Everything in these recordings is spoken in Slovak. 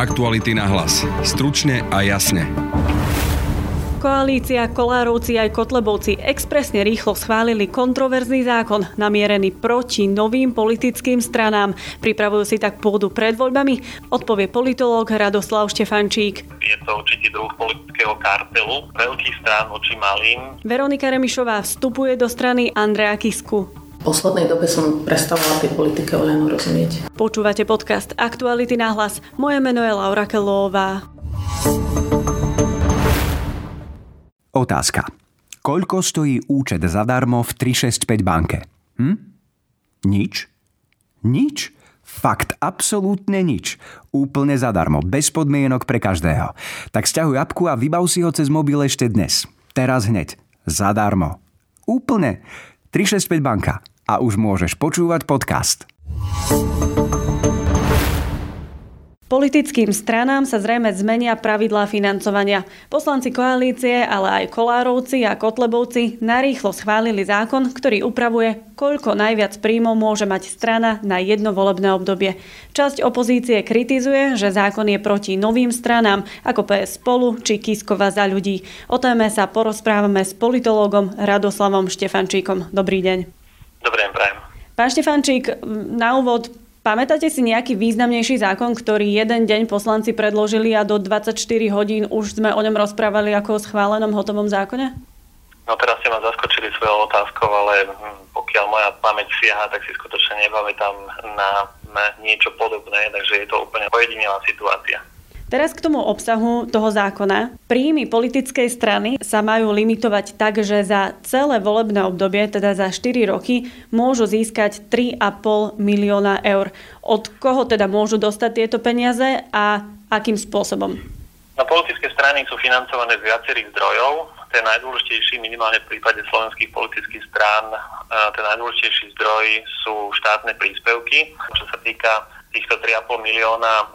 Aktuality na hlas. Stručne a jasne. Koalícia, Kolárovci aj Kotlebovci expresne rýchlo schválili kontroverzný zákon namierený proti novým politickým stranám. Pripravujú si tak pôdu pred voľbami, odpovie politológ Radoslav Štefančík. Je to určitý druh politického kartelu, veľkých strán voči malým. Veronika Remišová vstupuje do strany Andrea Kisku. Poslednej dobe som prestala tej politike len rozumieť. Počúvate podcast Aktuality na hlas. Moje meno je Laura Kelová. Otázka. Koľko stojí účet zadarmo v 365 banke? Hm? Nič? Nič? Fakt, absolútne nič. Úplne zadarmo, bez podmienok pre každého. Tak stiahuj apku a vybav si ho cez mobil ešte dnes. Teraz hneď. Zadarmo. Úplne. 365 banka. A už môžeš počúvať podcast. Politickým stranám sa zrejme zmenia pravidlá financovania. Poslanci koalície, ale aj Kolárovci a Kotlebovci narýchlo schválili zákon, ktorý upravuje, koľko najviac príjmov môže mať strana na jedno volebné obdobie. Časť opozície kritizuje, že zákon je proti novým stranám ako PS Spolu či Kiskova za ľudí. O téme sa porozprávame s politológom Radoslavom Štefančíkom. Dobrý deň. Dobrý deň, prajem. Pán Štefančík, na úvod Pamätáte si nejaký významnejší zákon, ktorý jeden deň poslanci predložili a do 24 hodín už sme o ňom rozprávali ako o schválenom hotovom zákone? No teraz ste ma zaskočili svojou otázkou, ale hm, pokiaľ moja pamäť siaha, tak si skutočne nepamätám na, na niečo podobné, takže je to úplne ojedinelá situácia. Teraz k tomu obsahu toho zákona. Príjmy politickej strany sa majú limitovať tak, že za celé volebné obdobie, teda za 4 roky, môžu získať 3,5 milióna eur. Od koho teda môžu dostať tieto peniaze a akým spôsobom? No, politické strany sú financované z viacerých zdrojov. Ten najdôležitejší, minimálne v prípade slovenských politických strán, ten najdôležitejší zdroj sú štátne príspevky. Čo sa týka týchto 3,5 milióna e,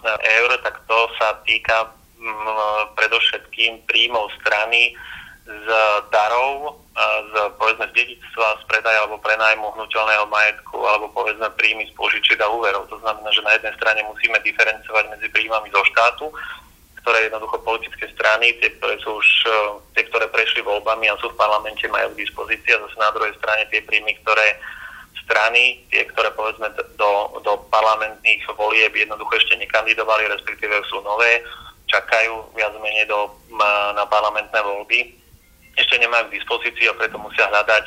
eur, tak to sa týka mm, predovšetkým príjmov strany z darov, e, z povedzme z dedictva, z predaja alebo prenajmu hnutelného majetku alebo povedzme príjmy z požičiek a úverov. To znamená, že na jednej strane musíme diferencovať medzi príjmami zo štátu, ktoré jednoducho politické strany, tie, ktoré sú už, e, tie, ktoré prešli voľbami a sú v parlamente, majú k dispozícii a zase na druhej strane tie príjmy, ktoré strany, tie, ktoré povedzme do, do parlamentných volieb jednoducho ešte nekandidovali, respektíve sú nové, čakajú viac menej do, na parlamentné voľby, ešte nemajú k dispozícii a preto musia hľadať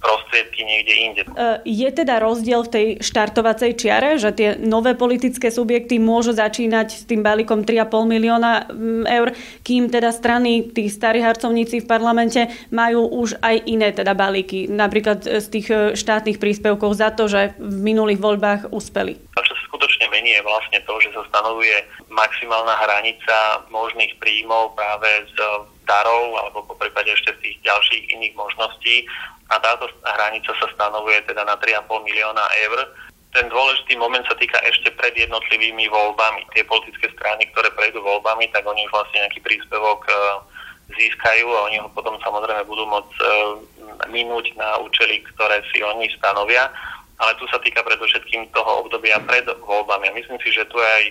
prostriedky niekde inde. E, je teda rozdiel v tej štartovacej čiare, že tie nové politické subjekty môžu začínať s tým balíkom 3,5 milióna mm, eur, kým teda strany, tí starí harcovníci v parlamente majú už aj iné teda balíky, napríklad z tých e, štátnych príspevkov za to, že v minulých voľbách uspeli. A čo sa skutočne mení je vlastne to, že sa stanovuje maximálna hranica možných príjmov práve z darov alebo po prípade ešte tých ďalších iných možností a táto hranica sa stanovuje teda na 3,5 milióna eur. Ten dôležitý moment sa týka ešte pred jednotlivými voľbami. Tie politické strany, ktoré prejdú voľbami, tak oni už vlastne nejaký príspevok e, získajú a oni ho potom samozrejme budú môcť e, minúť na účely, ktoré si oni stanovia. Ale tu sa týka predovšetkým toho obdobia pred voľbami. A myslím si, že tu je aj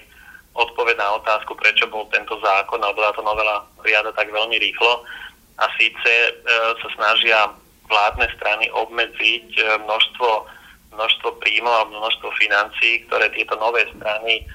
odpoveď na otázku, prečo bol tento zákon alebo táto novela prijata tak veľmi rýchlo. A síce e, sa snažia vládne strany obmedziť e, množstvo, množstvo príjmov alebo množstvo financií, ktoré tieto nové strany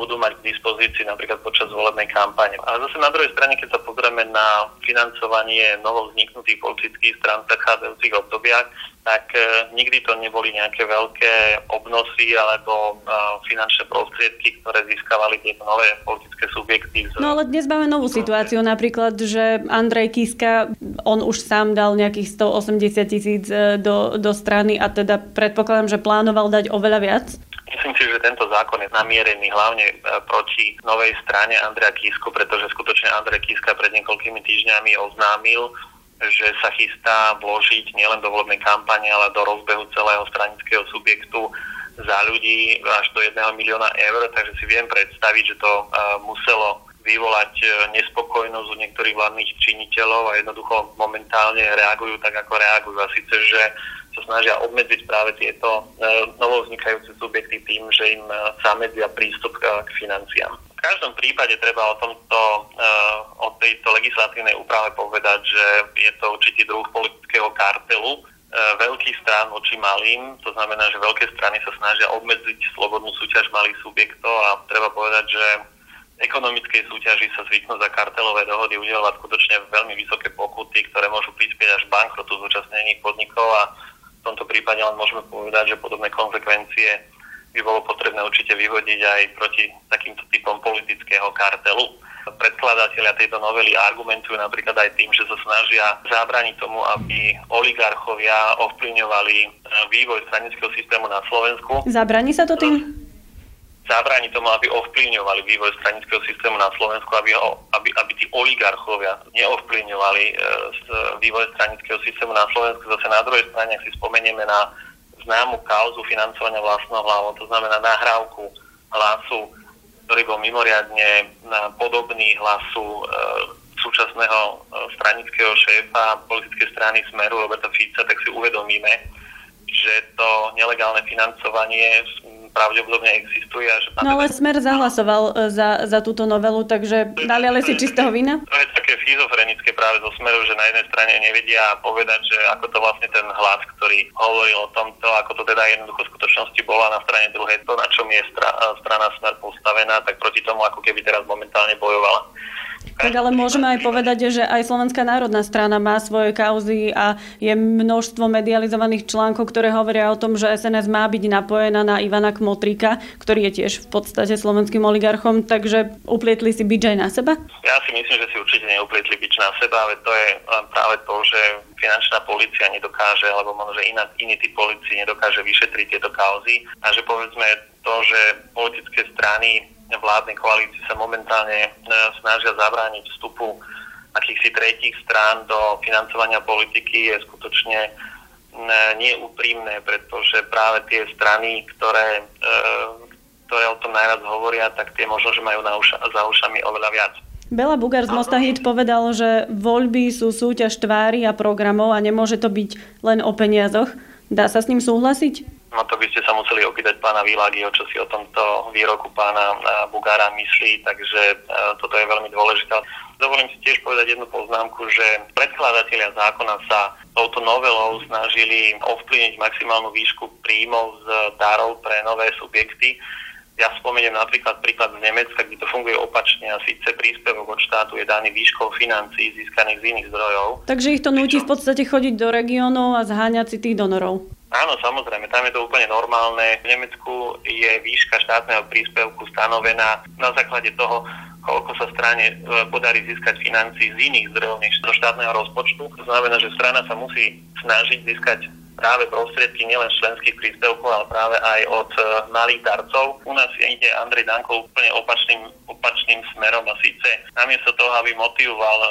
budú mať k dispozícii napríklad počas volebnej kampane. Ale zase na druhej strane, keď sa pozrieme na financovanie novovzniknutých politických strán v predchádzajúcich obdobiach, tak e, nikdy to neboli nejaké veľké obnosy alebo finančné prostriedky, ktoré získavali tieto nové politické subjekty. No ale dnes máme novú situáciu, napríklad, že Andrej Kiska, on už sám dal nejakých 180 tisíc e, do, do strany a teda predpokladám, že plánoval dať oveľa viac. Myslím si, že tento zákon je namierený hlavne e, proti novej strane Andreja Kisku, pretože skutočne Andrej Kiska pred niekoľkými týždňami oznámil, že sa chystá vložiť nielen do volebnej kampane, ale do rozbehu celého stranického subjektu za ľudí až do 1 milióna eur, takže si viem predstaviť, že to muselo vyvolať e, nespokojnosť u niektorých vládnych činiteľov a jednoducho momentálne reagujú tak, ako reagujú. A síce, že sa snažia obmedziť práve tieto e, novovznikajúce subjekty tým, že im e, zamedzia prístup k financiám. V každom prípade treba o tomto, o tejto legislatívnej úprave povedať, že je to určitý druh politického kartelu, veľkých strán voči malým. To znamená, že veľké strany sa snažia obmedziť slobodnú súťaž malých subjektov a treba povedať, že ekonomickej súťaži sa zvyknú za kartelové dohody udelovať skutočne veľmi vysoké pokuty, ktoré môžu prispieť až bankrotu zúčastnených podnikov a tomto prípade len môžeme povedať, že podobné konsekvencie by bolo potrebné určite vyhodiť aj proti takýmto typom politického kartelu. Predkladatelia tejto novely argumentujú napríklad aj tým, že sa snažia zabrániť tomu, aby oligarchovia ovplyvňovali vývoj stranického systému na Slovensku. Zabráni sa to tým? Zabrániť tomu, aby ovplyvňovali vývoj stranického systému na Slovensku, aby, ho, aby, aby tí oligarchovia neovplyvňovali e, vývoj stranického systému na Slovensku. Zase na druhej strane, ak si spomenieme na známu kauzu financovania vlastnou hlavou, to znamená nahrávku hlasu, ktorý bol mimoriadne podobný hlasu e, súčasného e, stranického šéfa politickej strany Smeru Roberta Fica, tak si uvedomíme, že to nelegálne financovanie pravdepodobne existuje. A že no ale Smer zahlasoval e, za, za túto novelu, takže naliali si čistého vina? To je také schizofrenické práve zo Smeru, že na jednej strane nevedia povedať, že ako to vlastne ten hlas, ktorý hovoril o tomto, ako to teda jednoducho v skutočnosti bola na strane druhej, to na čom je strana Smer postavená, tak proti tomu ako keby teraz momentálne bojovala. Tak ale môžeme aj povedať, že aj Slovenská národná strana má svoje kauzy a je množstvo medializovaných článkov, ktoré hovoria o tom, že SNS má byť napojená na Ivana Kmotrika, ktorý je tiež v podstate slovenským oligarchom, takže uplietli si byč aj na seba? Ja si myslím, že si určite neuplietli byč na seba, ale to je práve to, že finančná policia nedokáže, alebo možno, že iná, iný typ policie nedokáže vyšetriť tieto kauzy a že povedzme to, že politické strany vládnej koalícii sa momentálne e, snažia zabrániť vstupu akýchsi tretích strán do financovania politiky je skutočne neúprimné, pretože práve tie strany, ktoré, e, ktoré o tom najviac hovoria, tak tie možno, že majú na uša, za ušami oveľa viac. Bela Bugar z Mosta Hit povedal, že voľby sú súťaž tvári a programov a nemôže to byť len o peniazoch. Dá sa s ním súhlasiť? No to by ste sa museli opýtať pána Világiho, čo si o tomto výroku pána e, Bugára myslí, takže e, toto je veľmi dôležité. Dovolím si tiež povedať jednu poznámku, že predkladatelia zákona sa touto novelou snažili ovplyvniť maximálnu výšku príjmov z darov pre nové subjekty. Ja spomeniem napríklad príklad z Nemecka, kde to funguje opačne a síce príspevok od štátu je daný výškou financií získaných z iných zdrojov. Takže ich to nutí v podstate chodiť do regiónov a zháňať si tých donorov. Áno, samozrejme, tam je to úplne normálne. V Nemecku je výška štátneho príspevku stanovená na základe toho, koľko sa strane e, podarí získať financí z iných zdrojov než zo štátneho rozpočtu. To znamená, že strana sa musí snažiť získať práve prostriedky nielen členských príspevkov, ale práve aj od e, malých darcov. U nás ide Andrej Danko úplne opačným, opačným smerom a síce namiesto toho, aby motivoval e,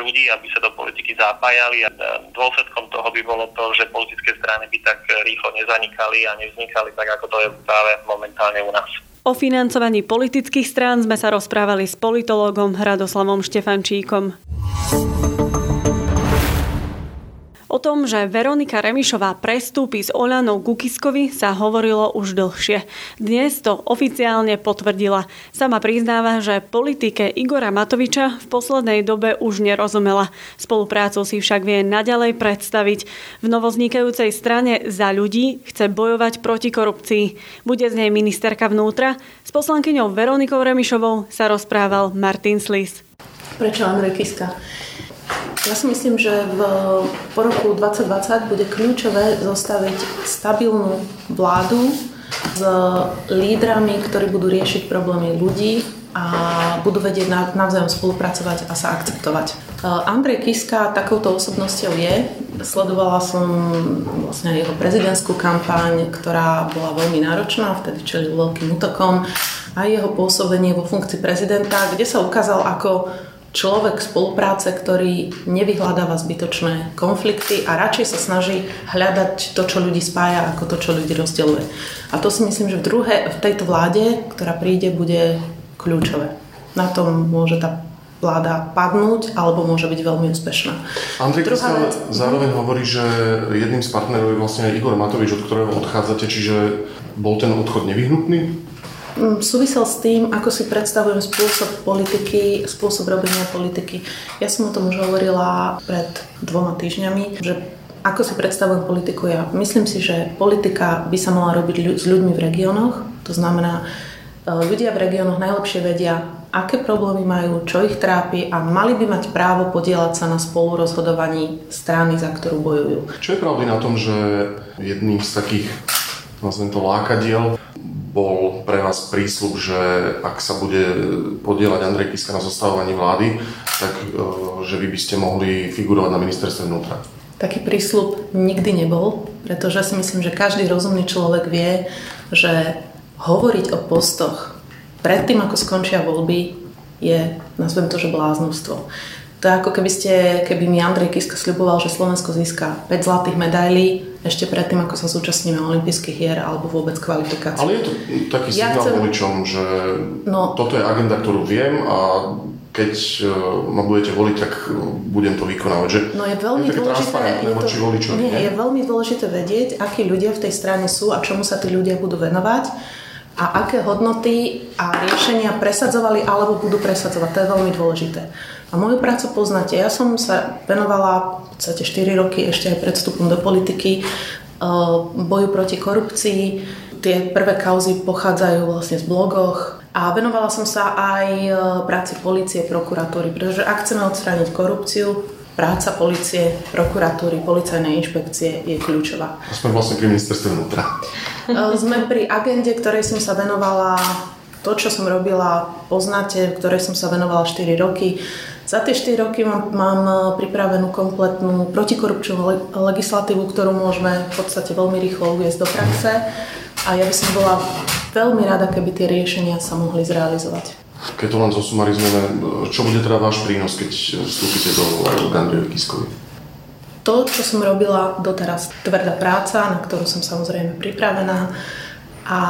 ľudí, aby sa do politiky zapájali a e, dôsledkom toho by bolo to, že politické strany by tak rýchlo nezanikali a nevznikali tak, ako to je práve momentálne u nás. O financovaní politických strán sme sa rozprávali s politológom Radoslavom Štefančíkom. O tom, že Veronika Remišová prestúpi s Oľanou Kukiskovi sa hovorilo už dlhšie. Dnes to oficiálne potvrdila. Sama priznáva, že politike Igora Matoviča v poslednej dobe už nerozumela. Spoluprácu si však vie naďalej predstaviť. V novoznikajúcej strane za ľudí chce bojovať proti korupcii. Bude z nej ministerka vnútra. S poslankyňou Veronikou Remišovou sa rozprával Martin Slis. Prečo Andrej Kiska? Ja si myslím, že v, po roku 2020 bude kľúčové zostaviť stabilnú vládu s lídrami, ktorí budú riešiť problémy ľudí a budú vedieť navzájom spolupracovať a sa akceptovať. E, Andrej Kiska takouto osobnosťou je. Sledovala som vlastne jeho prezidentskú kampaň, ktorá bola veľmi náročná, vtedy čelil veľkým útokom a jeho pôsobenie vo funkcii prezidenta, kde sa ukázal ako človek spolupráce, ktorý nevyhľadáva zbytočné konflikty a radšej sa snaží hľadať to, čo ľudí spája, ako to, čo ľudí rozdeluje. A to si myslím, že v, druhé, v tejto vláde, ktorá príde, bude kľúčové. Na tom môže tá vláda padnúť alebo môže byť veľmi úspešná. Andrej Druhá vec... zároveň hovorí, že jedným z partnerov je vlastne aj Igor Matovič, od ktorého odchádzate, čiže bol ten odchod nevyhnutný? Mm, súvisel s tým, ako si predstavujem spôsob politiky, spôsob robenia politiky. Ja som o tom už hovorila pred dvoma týždňami, že ako si predstavujem politiku ja. Myslím si, že politika by sa mala robiť s ľuďmi v regiónoch. To znamená, e, ľudia v regiónoch najlepšie vedia, aké problémy majú, čo ich trápi a mali by mať právo podielať sa na spolurozhodovaní strany, za ktorú bojujú. Čo je pravdy na tom, že jedným z takých, nazvem to lákadiel, bol pre vás prísľub, že ak sa bude podielať Andrej Kiska na zostavovaní vlády, tak e, že vy by ste mohli figurovať na ministerstve vnútra? Taký prísľub nikdy nebol, pretože si myslím, že každý rozumný človek vie, že hovoriť o postoch predtým, ako skončia voľby, je, nazvem to, že bláznostvo. To je ako keby, ste, keby mi Andrej Kiska sľuboval, že Slovensko získa 5 zlatých medailí ešte predtým, ako sa zúčastníme olympijských hier alebo vôbec kvalifikácií. Ale je to taký signál ja chcem... voličom, že no, toto je agenda, ktorú viem a keď e, ma budete voliť, tak budem to vykonávať. Že no je veľmi je dôležité, je to, voličovi, nie, nie? je veľmi dôležité vedieť, akí ľudia v tej strane sú a čomu sa tí ľudia budú venovať a aké hodnoty a riešenia presadzovali alebo budú presadzovať. To je veľmi dôležité. A moju prácu poznáte. Ja som sa venovala v podstate 4 roky ešte aj pred vstupom do politiky e, boju proti korupcii. Tie prvé kauzy pochádzajú vlastne z blogoch, a venovala som sa aj e, práci policie, prokuratúry, pretože ak chceme odstrániť korupciu, práca policie, prokuratúry, policajnej inšpekcie je kľúčová. A sme vlastne pri ministerstve vnútra. E, sme pri agende, ktorej som sa venovala, to, čo som robila, poznáte, ktorej som sa venovala 4 roky. Za tie 4 roky mám, mám e, pripravenú kompletnú protikorupčnú legislatívu, ktorú môžeme v podstate veľmi rýchlo uviezť do praxe. A ja by som bola veľmi rada, keby tie riešenia sa mohli zrealizovať. Keď to len zosumarizujeme, čo bude teda váš prínos, keď vstúpite do Andrejovi Kiskovi? To, čo som robila doteraz, tvrdá práca, na ktorú som samozrejme pripravená a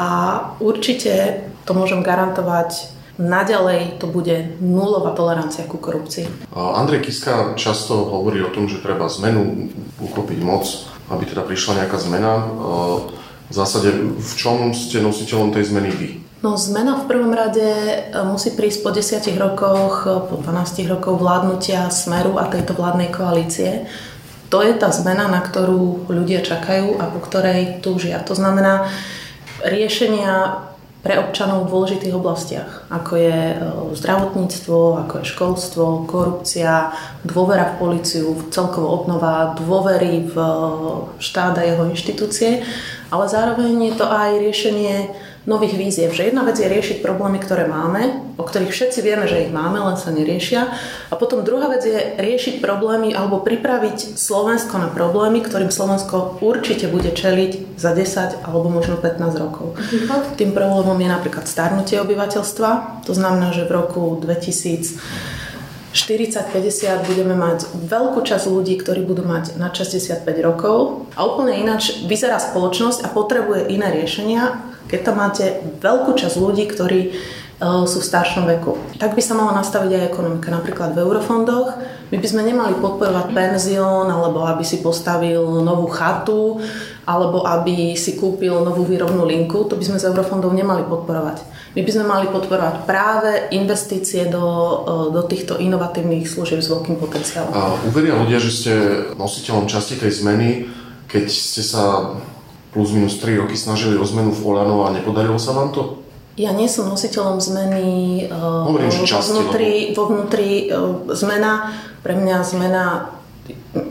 určite to môžem garantovať naďalej to bude nulová tolerancia ku korupcii. Andrej Kiska často hovorí o tom, že treba zmenu, uchopiť moc, aby teda prišla nejaká zmena. V zásade, v čom ste nositeľom tej zmeny vy? No zmena v prvom rade e, musí prísť po 10 rokoch, e, po 12 rokoch vládnutia Smeru a tejto vládnej koalície. To je tá zmena, na ktorú ľudia čakajú a po ktorej túžia. To znamená riešenia pre občanov v dôležitých oblastiach, ako je e, zdravotníctvo, ako je školstvo, korupcia, dôvera v policiu, celkovo obnova dôvery v štát a jeho inštitúcie ale zároveň je to aj riešenie nových víziev. Že jedna vec je riešiť problémy, ktoré máme, o ktorých všetci vieme, že ich máme, len sa neriešia. A potom druhá vec je riešiť problémy alebo pripraviť Slovensko na problémy, ktorým Slovensko určite bude čeliť za 10 alebo možno 15 rokov. Mhm. Tým problémom je napríklad starnutie obyvateľstva. To znamená, že v roku 2000 40-50 budeme mať veľkú časť ľudí, ktorí budú mať na 65 rokov a úplne ináč vyzerá spoločnosť a potrebuje iné riešenia, keď tam máte veľkú časť ľudí, ktorí e, sú v staršom veku. Tak by sa mala nastaviť aj ekonomika. Napríklad v eurofondoch my by sme nemali podporovať penzión, alebo aby si postavil novú chatu, alebo aby si kúpil novú výrobnú linku. To by sme z eurofondov nemali podporovať my by sme mali podporovať práve investície do, e, do týchto inovatívnych služieb s veľkým potenciálom. A uveria ľudia, že ste nositeľom časti tej zmeny, keď ste sa plus minus 3 roky snažili o zmenu v Olano a nepodarilo sa vám to? Ja nie som nositeľom zmeny uh, Hovorím, vo, vnútri, vo vnútri uh, zmena. Pre mňa zmena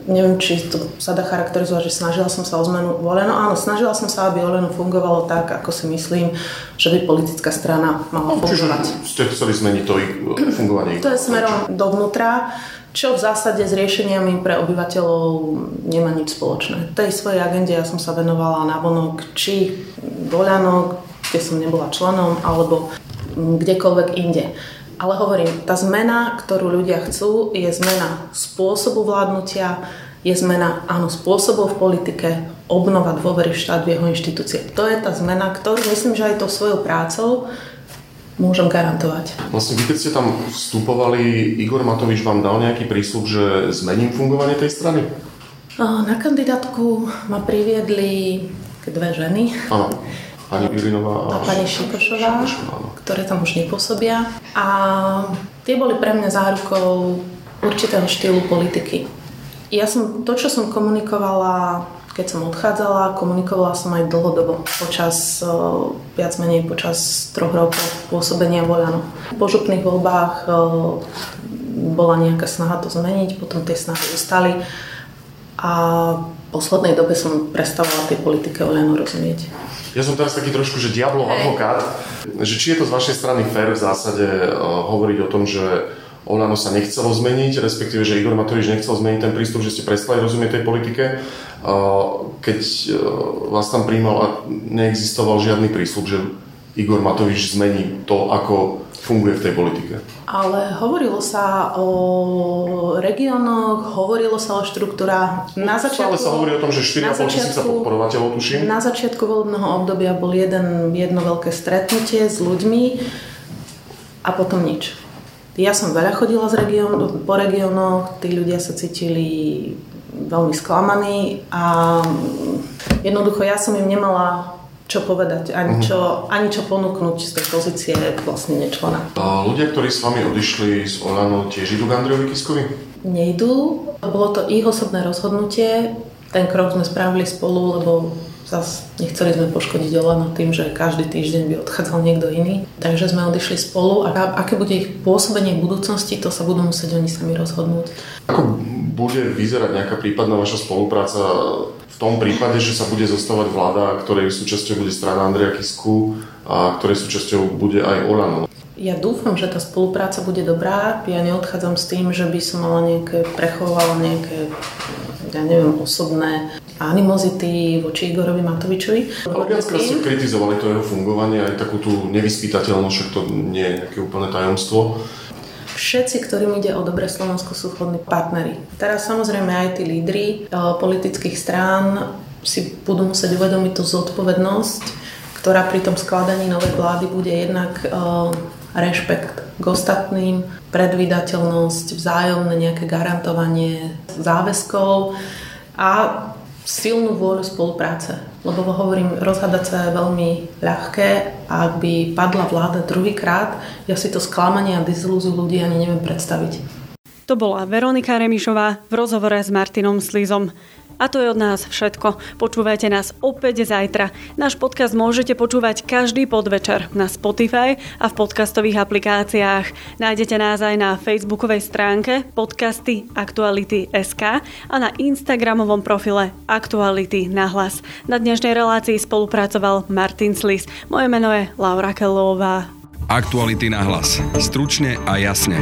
neviem, či to sa dá charakterizovať, že snažila som sa o zmenu Oleno. Áno, snažila som sa, aby Oleno fungovalo tak, ako si myslím, že by politická strana mala no, fungovať. Čiže ste chceli zmeniť to ich fungovanie? To je smerom dovnútra, čo v zásade s riešeniami pre obyvateľov nemá nič spoločné. Tej svojej agende ja som sa venovala na vonok, či Oľano, kde som nebola členom, alebo kdekoľvek inde. Ale hovorím, tá zmena, ktorú ľudia chcú, je zmena spôsobu vládnutia, je zmena, áno, spôsobov v politike, obnova dôvery v štát, v jeho inštitúcie. To je tá zmena, ktorú myslím, že aj tou svojou prácou môžem garantovať. Vlastne vy, keď ste tam vstupovali, Igor Matovič vám dal nejaký prísľub, že zmením fungovanie tej strany? Na kandidátku ma priviedli dve ženy. Áno. Pani Ilinová a, a pani Šikošová, ktoré tam už nepôsobia. A tie boli pre mňa zárukou určitého štýlu politiky. Ja som to, čo som komunikovala, keď som odchádzala, komunikovala som aj dlhodobo, počas, viac menej počas troch rokov pôsobenia Vojano. Po župných voľbách bola nejaká snaha to zmeniť, potom tie snahy ustali a v poslednej dobe som prestala tej politike Oľano rozumieť. Ja som teraz taký trošku, že diablov advokát, že či je to z vašej strany fér v zásade uh, hovoriť o tom, že Olano sa nechcelo zmeniť, respektíve, že Igor Matovič nechcel zmeniť ten prístup, že ste prestali rozumieť tej politike, keď uh, vás tam príjmal a neexistoval žiadny prísľub, že Igor Matovič zmení to, ako funguje v tej politike. Ale hovorilo sa o regiónoch, hovorilo sa o štruktúrách. Na začiatku, Stále sa hovorí o tom, že 4,5 tisíca podporovateľov, tuším. Na začiatku volebného obdobia bol jeden, jedno veľké stretnutie s ľuďmi a potom nič. Ja som veľa chodila z región, po regiónoch, tí ľudia sa cítili veľmi sklamaní a jednoducho ja som im nemala čo povedať, ani, uh-huh. čo, ani čo ponúknuť z tej pozície vlastne nečlena. A ľudia, ktorí s vami odišli z Olano, tiež idú k Andrejovi Kiskovi? Nejdú. Bolo to ich osobné rozhodnutie. Ten krok sme spravili spolu, lebo zase nechceli sme poškodiť Olano tým, že každý týždeň by odchádzal niekto iný. Takže sme odišli spolu a aké bude ich pôsobenie v budúcnosti, to sa budú musieť oni sami rozhodnúť. Ako bude vyzerať nejaká prípadná vaša spolupráca v tom prípade, že sa bude zostávať vláda, ktorej súčasťou bude strana Andreja Kisku a ktorej súčasťou bude aj Olano. Ja dúfam, že tá spolupráca bude dobrá. Ja neodchádzam s tým, že by som mala nejaké, prechovala nejaké, ja neviem, osobné animozity voči Igorovi Matovičovi. Ale viackrát ste kritizovali to jeho fungovanie, aj takú tú nevyspytateľnosť, však to nie je nejaké úplné tajomstvo všetci, ktorým ide o dobre Slovensko, sú vhodní partnery. Teraz samozrejme aj tí lídry e, politických strán si budú musieť uvedomiť tú zodpovednosť, ktorá pri tom skladaní novej vlády bude jednak e, rešpekt k ostatným, predvydateľnosť, vzájomné nejaké garantovanie záväzkov a silnú vôľu spolupráce. Lebo hovorím, rozhádať sa je veľmi ľahké a ak by padla vláda druhýkrát, ja si to sklamanie a dizilúziu ľudí ani neviem predstaviť. To bola Veronika Remišová v rozhovore s Martinom Slizom. A to je od nás všetko. Počúvajte nás opäť zajtra. Náš podcast môžete počúvať každý podvečer na Spotify a v podcastových aplikáciách. Nájdete nás aj na facebookovej stránke podcasty Aktuality.sk a na instagramovom profile Aktuality na hlas. Na dnešnej relácii spolupracoval Martin Slis. Moje meno je Laura Kelová. Aktuality na hlas. Stručne a jasne.